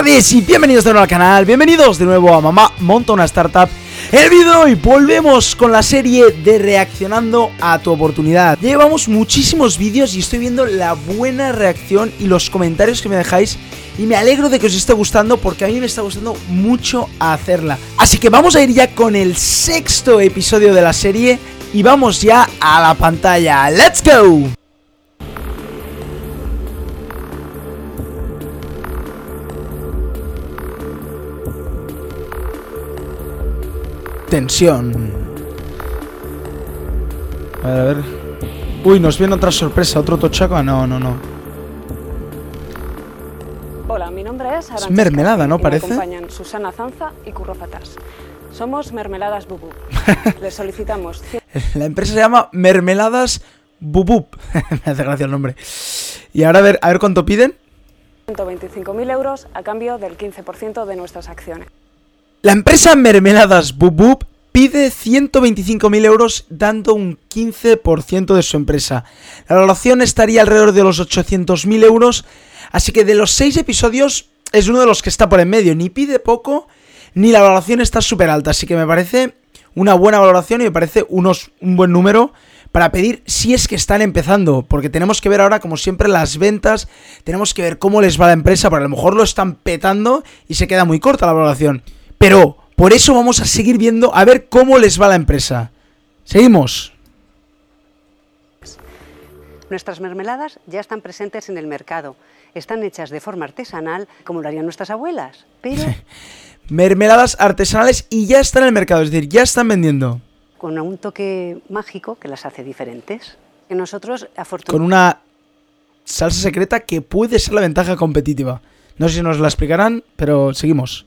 tardes y bienvenidos de nuevo al canal, bienvenidos de nuevo a Mamá Monta una Startup. El vídeo y volvemos con la serie de reaccionando a tu oportunidad. Llevamos muchísimos vídeos y estoy viendo la buena reacción y los comentarios que me dejáis Y me alegro de que os esté gustando porque a mí me está gustando mucho hacerla. Así que vamos a ir ya con el sexto episodio de la serie Y vamos ya a la pantalla, ¡let's go! Tensión. A ver, a ver. Uy, nos viene otra sorpresa, otro tochaco. Ah, no, no, no. Hola, mi nombre es Es mermelada, ¿no? Parece. Me acompañan Susana Zanza y Curro Fatas. Somos Mermeladas Bubu. Les solicitamos. La empresa se llama Mermeladas Bubup. Me hace gracia el nombre. Y ahora a ver, a ver cuánto piden. 125.000 euros a cambio del 15% de nuestras acciones. La empresa Mermeladas Bubup pide 125.000 euros dando un 15% de su empresa. La valoración estaría alrededor de los 800.000 euros, así que de los 6 episodios es uno de los que está por en medio. Ni pide poco, ni la valoración está súper alta, así que me parece una buena valoración y me parece unos, un buen número para pedir si es que están empezando, porque tenemos que ver ahora, como siempre, las ventas, tenemos que ver cómo les va la empresa, porque a lo mejor lo están petando y se queda muy corta la valoración. Pero por eso vamos a seguir viendo a ver cómo les va la empresa. Seguimos. Nuestras mermeladas ya están presentes en el mercado. Están hechas de forma artesanal, como lo harían nuestras abuelas. Pero Mermeladas artesanales y ya están en el mercado, es decir, ya están vendiendo. con un toque mágico que las hace diferentes. Que nosotros, Con afortunadamente, una salsa secreta que puede ser la ventaja competitiva. No sé si nos la explicarán, pero seguimos.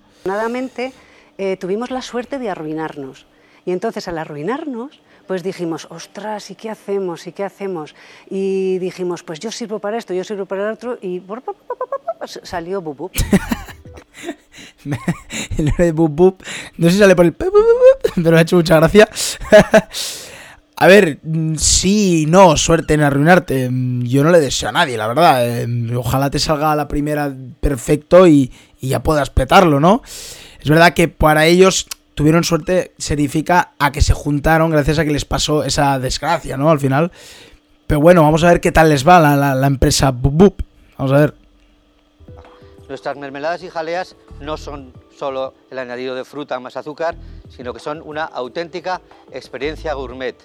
Eh, tuvimos la suerte de arruinarnos. Y entonces, al arruinarnos, pues dijimos, ostras, ¿y qué hacemos? ¿Y qué hacemos? Y dijimos, pues yo sirvo para esto, yo sirvo para el otro, y salió Bubu. el nombre de Bup. No sé si sale por el. Pero me ha hecho mucha gracia. A ver, mm, sí, no, suerte en arruinarte. Mm, Yo no le deseo a nadie, la verdad. Eh, Ojalá te salga la primera perfecto y, y ya puedas petarlo, ¿no? Es verdad que para ellos tuvieron suerte, significa a que se juntaron gracias a que les pasó esa desgracia, ¿no? Al final. Pero bueno, vamos a ver qué tal les va la, la- la empresa Bup. Vamos a ver. Nuestras mermeladas y jaleas no son solo el añadido de fruta más azúcar, sino que son una auténtica experiencia gourmet.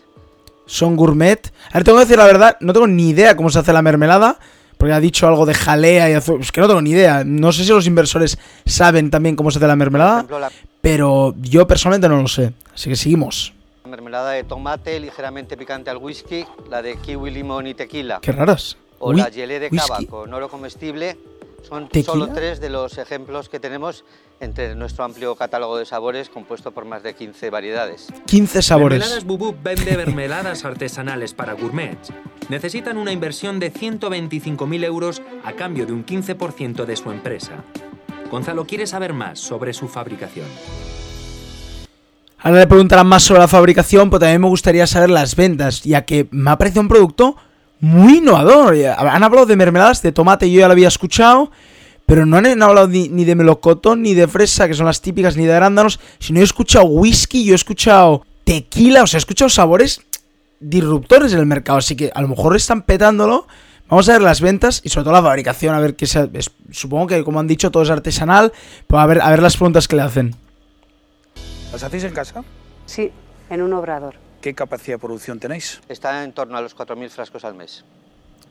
son gourmet. A ver, tengo que decir la verdad, no tengo ni idea cómo se hace la mermelada. Porque ha dicho algo de jalea y azúcar. Es que no tengo ni idea. No sé si los inversores saben también cómo se hace la mermelada. ejemplo, la Pero yo personalmente no lo sé. Así que seguimos. mermelada de tomate ligeramente picante al whisky, la de kiwi, limón y tequila, Qué raras. o Uy, la gelée de cava whisky. con oro comestible, son ¿Tequila? solo tres de los ejemplos que tenemos entre nuestro amplio catálogo de sabores compuesto por más de 15 variedades. 15 sabores. Mermeladas Bubu vende mermeladas artesanales para gourmets. Necesitan una inversión de 125.000 euros a cambio de un 15% de su empresa. Gonzalo quiere saber más sobre su fabricación. Ahora le preguntarán más sobre la fabricación, pero también me gustaría saber las ventas, ya que me ha parecido un producto muy innovador. Han hablado de mermeladas de tomate, yo ya lo había escuchado, pero no han hablado ni, ni de melocotón, ni de fresa, que son las típicas, ni de arándanos, sino he escuchado whisky, yo he escuchado tequila, o sea, he escuchado sabores disruptores en el mercado, así que a lo mejor están petándolo. Vamos a ver las ventas y sobre todo la fabricación, a ver qué sea. es- supongo que, como han dicho, todo es artesanal, pero a ver, a ver las preguntas que le hacen. ¿Las hacéis en casa? Sí, en un obrador. ¿Qué capacidad de producción tenéis? Está en torno a los 4.000 frascos al mes.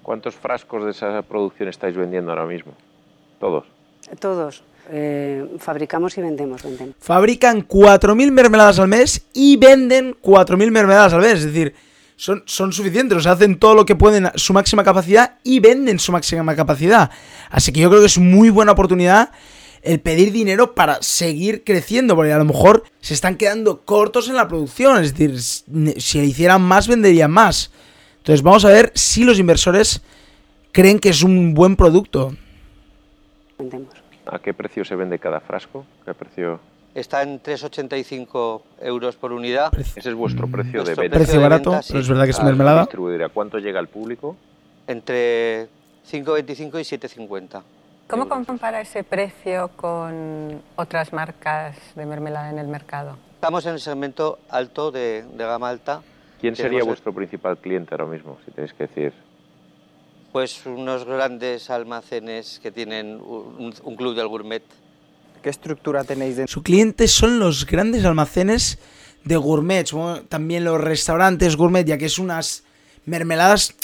¿Cuántos frascos de esa producción estáis vendiendo ahora mismo? Todos. Todos. eh, fabricamos y vendemos, vendemos. fabrican 4.000 mermeladas al mes y venden 4.000 mermeladas al mes. Es decir, son, son suficientes. O sea, hacen todo lo que pueden a su máxima capacidad y venden su máxima capacidad. Así que yo creo que es muy buena oportunidad el pedir dinero para seguir creciendo. Porque a lo mejor se están quedando cortos en la producción. Es decir, si hicieran más, venderían más. Entonces vamos a ver si los inversores creen que es un buen producto. ¿A qué precio se vende cada frasco? ¿Qué precio? Está en 3,85 euros por unidad. Ese es vuestro precio de venta. Precio barato, venta, sí. pero es verdad que es mermelada. distribuidor. ¿A cuánto llega al público? Entre 5,25 y 7,50. ¿Cómo compara ese precio con otras marcas de mermelada en el mercado? Estamos en el segmento alto de, de gama alta. ¿Quién sería Tenemos el- vuestro principal cliente ahora mismo, si tenéis que decir? Pues unos grandes almacenes que tienen un, un club del gourmet. ¿Qué estructura tenéis dentro? Su cliente son los grandes almacenes de gourmet, supongo también los restaurantes gourmet, ya que es unas mermeladas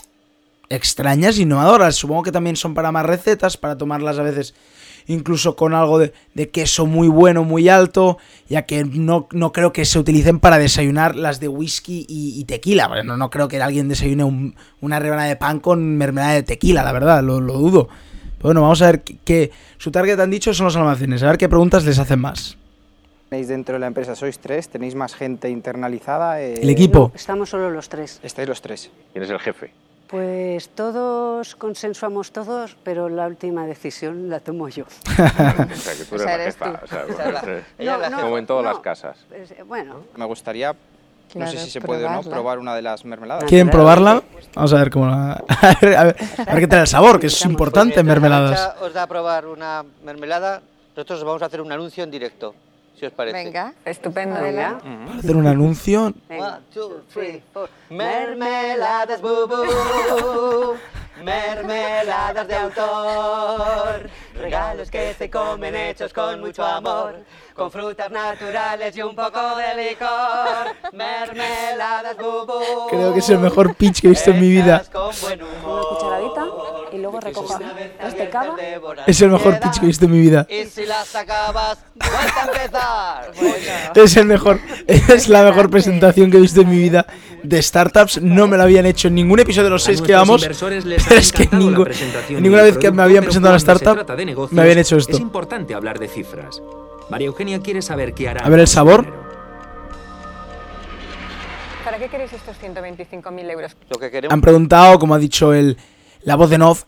extrañas, innovadoras. Supongo que también son para más recetas, para tomarlas a veces incluso con algo de, de queso muy bueno, muy alto, ya que no, no creo que se utilicen para desayunar las de whisky y, y tequila. porque No, no creo que alguien desayune un- una rebanada de pan con mermelada de tequila, la verdad, lo, lo dudo. Pero bueno, vamos a ver qué, qué- su target han dicho son los almacenes, a ver qué preguntas les hacen más. tenéis dentro de la empresa? ¿Sois tres? ¿Tenéis más gente internalizada? Eh, El equipo. No, estamos solo los tres. Estáis los tres. ¿Quién es el jefe? Pues todos consensuamos todos, pero la última decisión la tomo yo. O sea, que tú O eres sea, la jefa. o sea, la- como en todas no. las casas. Pues, eh, bueno, Me gustaría, no sé si se puede o no, probar una de las mermeladas. ¿Quieren probarla? Vamos a ver cómo la... A ver, a ver, a ver qué tal el sabor, que es Pues importante en Mientras mermeladas. Os da a probar una mermelada, nosotros os vamos a hacer un anuncio en directo, si os parece. Venga, estupendo. venga. Para hacer un anuncio... venga. One, two, three, four. Mermeladas bubu, mermeladas de autor, regalos que se comen hechos con mucho amor, con frutas naturales y un poco de licor. Mermeladas bubu. Creo que es el mejor pitch que he visto en mi vida. con buen humor. Una cucharadita y luego recoja este cava. Es el mejor pitch que he visto en mi vida. Y si las acabas, vuelta a empezar. Bueno. Es el mejor, es la mejor presentación que he visto en mi vida de startups. No me lo habían hecho en ningún episodio de los seis que vamos. Pero es que la ningún- ninguna vez que me habían presentado la se startup negocios, me habían hecho esto. Es importante hablar de cifras. María Eugenia quiere saber qué hará. A ver el sabor. ¿Para qué queréis estos 125.000 euros? Lo que queremos Han preguntado, como ha dicho el, la voz de Nov,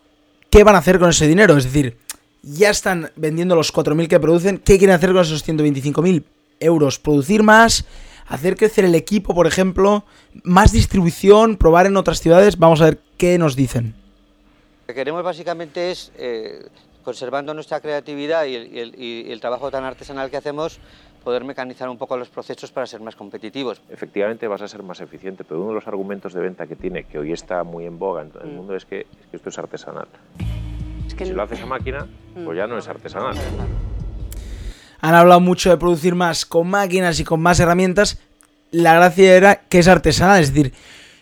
¿qué van a hacer con ese dinero? Es decir, ya están vendiendo los 4.000 que producen. ¿Qué quieren hacer con esos 125.000 euros? ¿Producir más? ¿Hacer crecer el equipo, por ejemplo? ¿Más distribución? ¿Probar en otras ciudades? Vamos a ver qué nos dicen. Lo que queremos básicamente es, eh, conservando nuestra creatividad y el trabajo tan artesanal que hacemos, poder mecanizar un poco los procesos para ser más competitivos. Efectivamente vas a ser más eficiente, pero uno de los argumentos de venta que tiene, que hoy está muy en boga en todo el Mm. mundo, es que, es que esto es artesanal. Es que Si no- lo haces a máquina, Mm. pues ya no es artesanal. Han hablado mucho de producir más con máquinas y con más herramientas. La gracia era que es artesanal, es decir,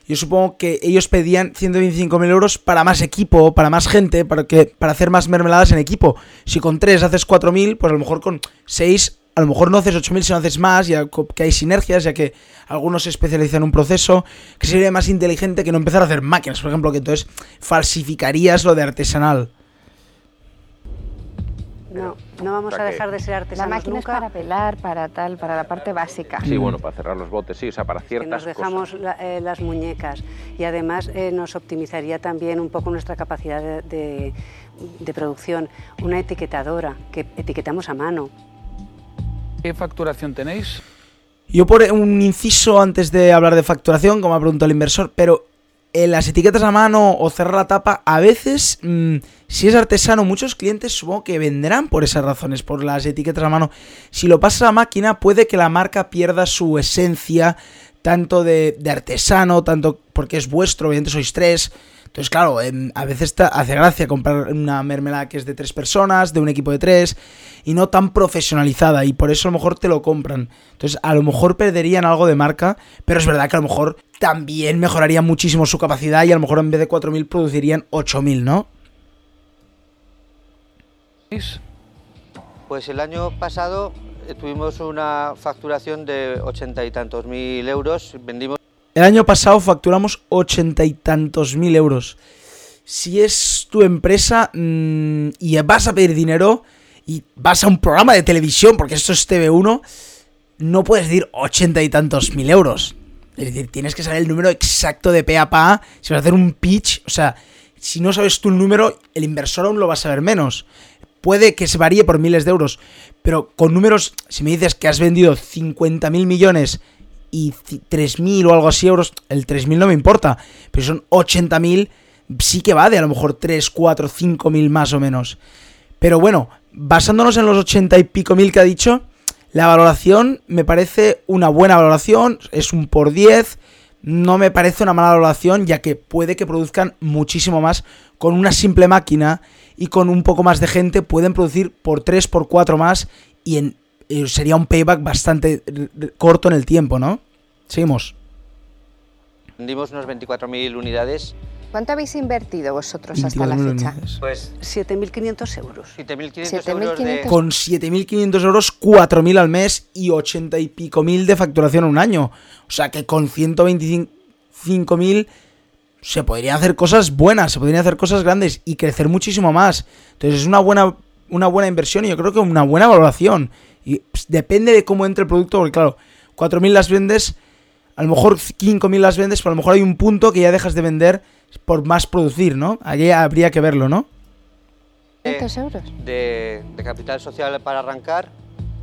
yo supongo que ellos pedían 125.000 euros para más equipo, para más gente, para, que, para hacer más mermeladas en equipo. Si con 3 haces 4.000, pues a lo mejor con 6, a lo mejor no haces 8.000, sino haces más, ya que hay sinergias, ya que algunos se especializan en un proceso, que sería más inteligente que no empezar a hacer máquinas, por ejemplo, que entonces falsificarías lo de artesanal. No, no vamos o sea a dejar de ser La artesanos máquina es para pelar, para tal, para la parte básica. Sí, bueno, para cerrar los botes, sí, o sea, para que ciertas nos dejamos cosas. la- eh, las muñecas y además eh, nos optimizaría también un poco nuestra capacidad de, de- de producción. Una etiquetadora que etiquetamos a mano. ¿Qué facturación tenéis? Yo por un inciso antes de hablar de facturación, como ha preguntado el inversor, pero en las etiquetas a mano o cerrar la tapa, a veces, mm, si es artesano, muchos clientes supongo que venderán por esas razones, por las etiquetas a mano. Si lo pasas a máquina, puede que la marca pierda su esencia, tanto de, artesano, tanto porque es vuestro, obviamente sois tres. Entonces, claro, em, a veces hace gracia comprar una mermelada que es de tres personas, de un equipo de tres, y no tan profesionalizada, y por eso a lo mejor te lo compran. Entonces, a lo mejor perderían algo de marca, pero es verdad que a lo mejor también mejoraría muchísimo su capacidad, y a lo mejor en vez de 4.000 producirían 8.000, ¿no? Pues el año pasado tuvimos una facturación de ochenta y tantos mil euros, vendimos El año pasado facturamos ochenta y tantos mil euros. Si es tu empresa mm, y vas a pedir dinero y vas a un programa de televisión, porque esto es TV1, no puedes decir ochenta y tantos mil euros. Es decir, tienes que saber el número exacto de pe a pa. Si vas a hacer un pitch, o sea, si no sabes el número, el inversor aún lo va a saber menos. Puede que se varíe por miles de euros, pero con números, si me dices que has vendido 50.000 millones y ci- 3.000 o algo así euros, el 3.000 no me importa, pero son 80.000, sí que va de a lo mejor 3, 4, 5.000 más o menos. Pero bueno, basándonos en los 80 y pico mil que ha dicho, la valoración me parece una buena valoración, es un por 10, no me parece una mala valoración ya que puede que produzcan muchísimo más con una simple máquina y con un poco más de gente pueden producir por 3, por 4 más y en, eh, sería un payback bastante corto en el tiempo, ¿no? Seguimos. Vendimos unos 24.000 unidades. ¿Cuánto habéis invertido vosotros hasta 24.000 la fecha? unidades. Pues 7.500 euros. 7.500 euros de... 7.500. Con 7.500 euros, 4.000 al mes y 80 y pico mil de facturación en un año. O sea que con 125.000 se podrían hacer cosas buenas, se podrían hacer cosas grandes y crecer muchísimo más. Entonces es una buena, una buena inversión y yo creo que una buena valoración. Y pues, depende de cómo entre el producto, porque claro, 4.000 las vendes, a lo mejor 5.000 las vendes, pero a lo mejor hay un punto que ya dejas de vender por más producir, ¿no? Allí habría que verlo, ¿no? 500 euros. de, de capital social para arrancar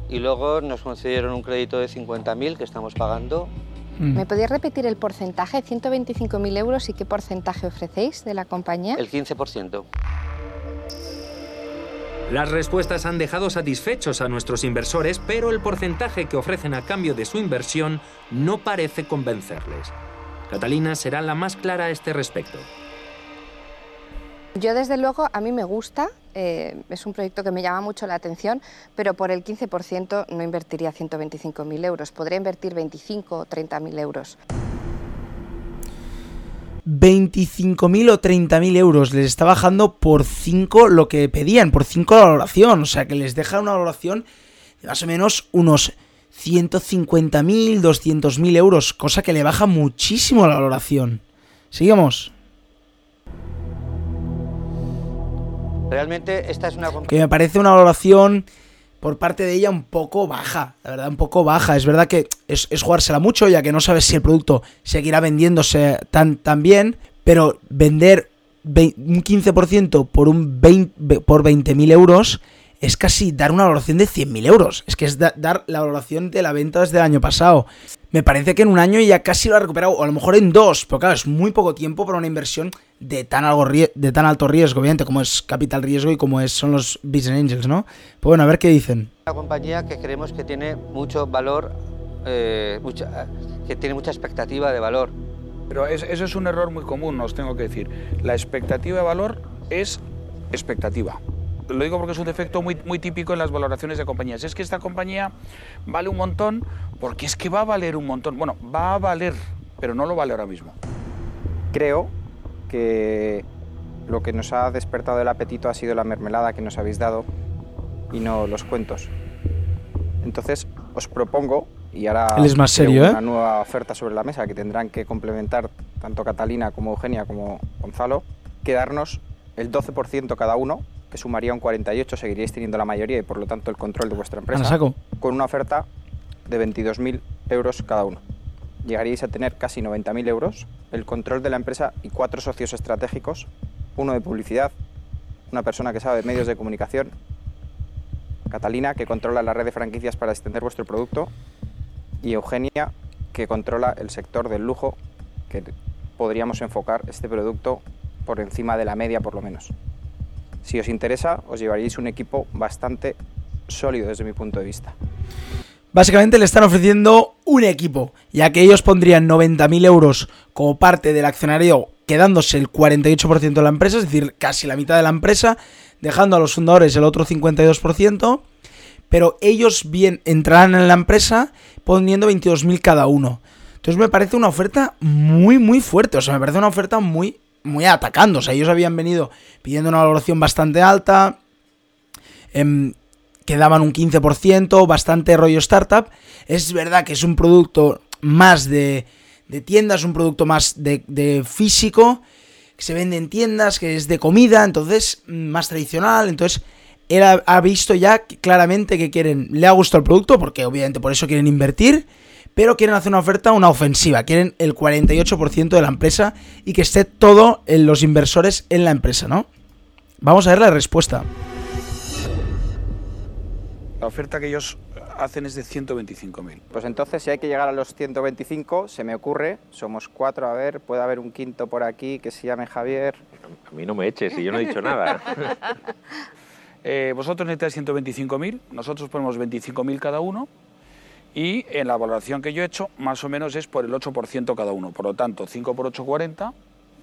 y luego nos concedieron un crédito de 50.000 que estamos pagando. Mm. ¿Me podéis repetir el porcentaje? 125.000 euros y qué porcentaje ofrecéis de la compañía? El 15%. Las respuestas han dejado satisfechos a nuestros inversores, pero el porcentaje que ofrecen a cambio de su inversión no parece convencerles. Catalina será la más clara a este respecto. Yo desde luego a mí me gusta, eh, es un proyecto que me llama mucho la atención, pero por el 15% no invertiría 125.000 euros, podría invertir 25 o 30.000 euros. 25.000 o 30.000 euros. Les está bajando por 5 lo que pedían, por 5 la valoración. O sea que les deja una valoración de más o menos unos 150.000, 200.000 euros. Cosa que le baja muchísimo la valoración. Sigamos. Realmente esta es una Que me parece una valoración por parte de ella un poco baja. La verdad, un poco baja. Es verdad que es, es jugársela mucho, ya que no sabes si el producto seguirá vendiéndose tan, bien. Pero vender vei- un 15% por, un 20, ve- por 20.000 euros es casi dar una valoración de 100.000 euros. Es que es da- dar la valoración de la venta desde el año pasado. Me parece que en un año ya casi lo ha recuperado, o a lo mejor en dos, pero claro, es muy poco tiempo para una inversión de tan, algo de tan alto riesgo, obviamente, como es capital riesgo y como es, son los Business Angels, ¿no? Pues bueno, a ver qué dicen. una compañía que creemos que tiene mucho valor, eh, mucha- que tiene mucha expectativa de valor. Pero es- eso es un error muy común, os tengo que decir. La expectativa de valor es expectativa. Lo digo porque es un defecto muy, muy típico en las valoraciones de compañías. Es que esta compañía vale un montón porque es que va a valer un montón. Bueno, va a valer, pero no lo vale ahora mismo. Creo que lo que nos ha despertado el apetito ha sido la mermelada que nos habéis dado y no los cuentos. Entonces, os propongo, y ahora Él es más creo serio, ¿eh? una nueva oferta sobre la mesa que tendrán que complementar tanto Catalina como Eugenia como Gonzalo, quedarnos el 12% cada uno, que sumaría un 48, seguiríais teniendo la mayoría y por lo tanto el control de vuestra empresa, saco. con una oferta de 22.000 euros cada uno. Llegaríais a tener casi 90.000 euros, el control de la empresa y cuatro socios estratégicos, uno de publicidad, una persona que sabe de medios de comunicación, Catalina, que controla la red de franquicias para extender vuestro producto, y Eugenia, que controla el sector del lujo, que podríamos enfocar este producto por encima de la media por lo menos. Si os interesa, os llevaríais un equipo bastante sólido desde mi punto de vista. Básicamente le están ofreciendo un equipo, ya que ellos pondrían 90.000 euros como parte del accionario, quedándose el 48% de la empresa, es decir, casi la mitad de la empresa, dejando a los fundadores el otro 52%, pero ellos bien entrarán en la empresa poniendo 22.000 cada uno. Entonces me parece una oferta muy, muy fuerte, o sea, me parece una oferta muy, muy atacando, o sea, ellos habían venido pidiendo una valoración bastante alta, em, que daban un 15%, bastante rollo startup. Es verdad que es un producto más de, de tiendas, un producto más de, físico, que se vende en tiendas, que es de comida, entonces mm, más tradicional. Entonces, él ha, visto ya claramente que quieren, le ha gustado el producto, porque obviamente por eso quieren invertir, pero quieren hacer una oferta, una ofensiva. Quieren el 48% de la empresa y que esté todo en los inversores en la empresa, ¿no? Vamos a ver la respuesta. La oferta que ellos hacen es de 125.000. Pues entonces, si hay que llegar a los 125, se me ocurre, somos cuatro, a ver, puede haber un quinto por aquí que se llame Javier. A mí no me eches, si yo no he dicho nada. eh, vosotros necesitáis 125.000, nosotros ponemos 25.000 cada uno y en la valoración que yo he hecho más o menos es por el 8% cada uno. Por lo tanto, 5 por 8, 40,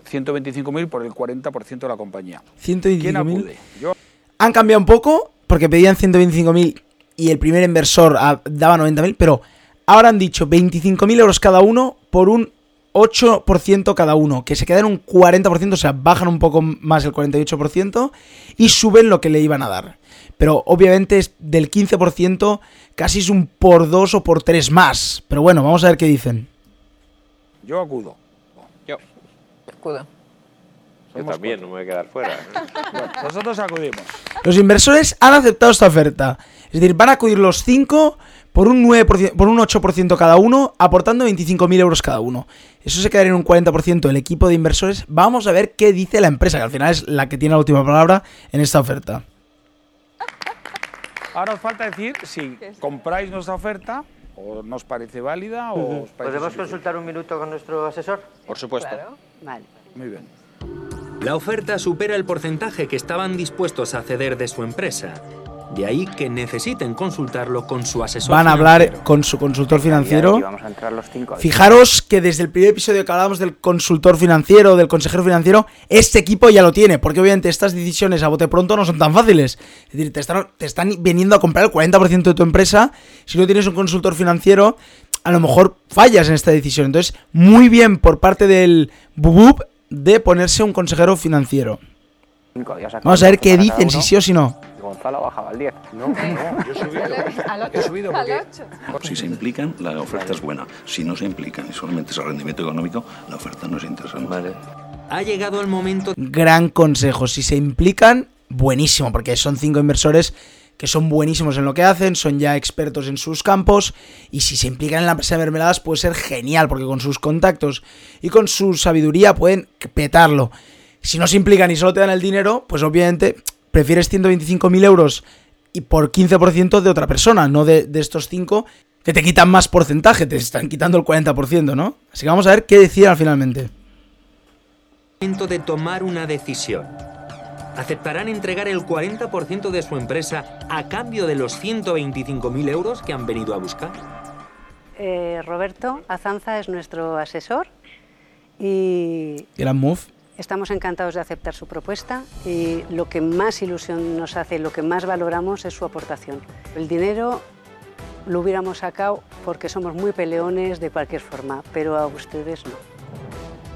125.000 por el 40% de la compañía. 125.000. ¿Quién acude? Yo Han cambiado un poco porque pedían 125.000 y el primer inversor ah, daba 90.000, pero ahora han dicho 25.000 euros cada uno por un 8% cada uno, que se quedan un 40%, o sea, bajan un poco más el 48% y suben lo que le iban a dar. Pero obviamente es del 15%, casi es un por dos o por tres más. Pero bueno, vamos a ver qué dicen. Yo acudo. Yo. Escudo. Yo también, no me voy a quedar fuera. ¿eh? Nosotros acudimos. Los inversores han aceptado esta oferta. Es decir, van a acudir los 5 por un, 9%, por un 8% cada uno, aportando 25.000 euros cada uno. Eso se quedaría en un 40% el equipo de inversores. Vamos a ver qué dice la empresa, que al final es la que tiene la última palabra en esta oferta. Ahora os falta decir si compráis nuestra oferta o nos parece válida o os parece ¿Podemos suficiente. consultar un minuto con nuestro asesor? Por supuesto. Vale. Muy bien. La oferta supera el porcentaje que estaban dispuestos a ceder de su empresa. De ahí que necesiten consultarlo con su asesor. Van a financiero. hablar con su consultor financiero. Y vamos a entrar los cinco. Fijaros que desde el primer episodio que hablábamos del consultor financiero, del consejero financiero, este equipo ya lo tiene, porque obviamente estas decisiones a bote pronto no son tan fáciles. Es decir, te están, te están viniendo a comprar el 40% de tu empresa, si no tienes un consultor financiero, a lo mejor fallas en esta decisión. Entonces, muy bien por parte del Bubub de ponerse un consejero financiero. Vamos a ver qué dicen, si sí o si no. Gonzalo bajaba al 10. No, no, yo he subido. He subido porque Si se implican, la oferta es buena. Si no se implican y solamente es el rendimiento económico, la oferta no es interesante. Vale. Ha llegado el momento Gran consejo. Si se implican, buenísimo, porque son cinco inversores que son buenísimos en lo que hacen, son ya expertos en sus campos, y si se implican en la empresa de mermeladas puede ser genial, porque con sus contactos y con su sabiduría pueden petarlo. Si no se implican y solo te dan el dinero, pues obviamente prefieres 125.000 euros y por 15% de otra persona, no de, de estos cinco que te quitan más porcentaje, te están quitando el 40%, ¿no? Así que vamos a ver qué decían finalmente. momento de tomar una decisión. ¿Aceptarán entregar el 40% de su empresa a cambio de los 125.000 euros que han venido a buscar? Eh, Roberto Azanza es nuestro asesor y Gran move. Estamos encantados de aceptar su propuesta y lo que más ilusión nos hace, lo que más valoramos es su aportación. El dinero lo hubiéramos sacado porque somos muy peleones de cualquier forma, pero a ustedes no.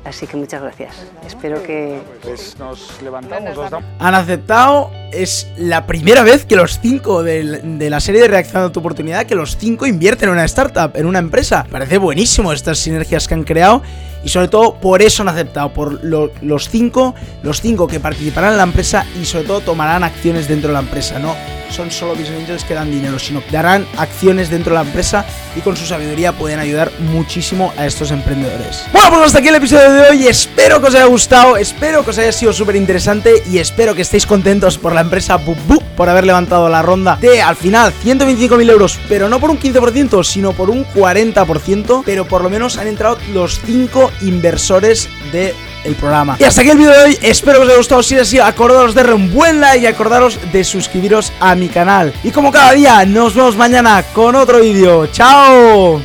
Así que muchas gracias. Espero que pues nos levantamos, han aceptado. Es la primera vez que los cinco de, la serie de Reaccionando a tu oportunidad, que los cinco invierten en una startup, en una empresa. Parece buenísimo estas sinergias que han creado y sobre todo por eso han aceptado, por lo- los cinco, los cinco que participarán en la empresa y sobre todo tomarán acciones dentro de la empresa. No son solo business angels que dan dinero, sino que darán acciones dentro de la empresa y con su sabiduría pueden ayudar muchísimo a estos emprendedores. Bueno, pues hasta aquí el episodio de hoy. Espero que os haya gustado, espero que os haya sido súper interesante y espero que estéis contentos por la empresa Bub Bub por haber levantado la ronda de al final 125.000 euros, pero no por un 15%, sino por un 40%, pero por lo menos han entrado los 5 inversores de el programa. Y hasta aquí el vídeo de hoy, espero que os haya gustado, si es así, acordaros de darle un buen like y acordaros de suscribiros a mi canal. Y como cada día, nos vemos mañana con otro vídeo. ¡Chao!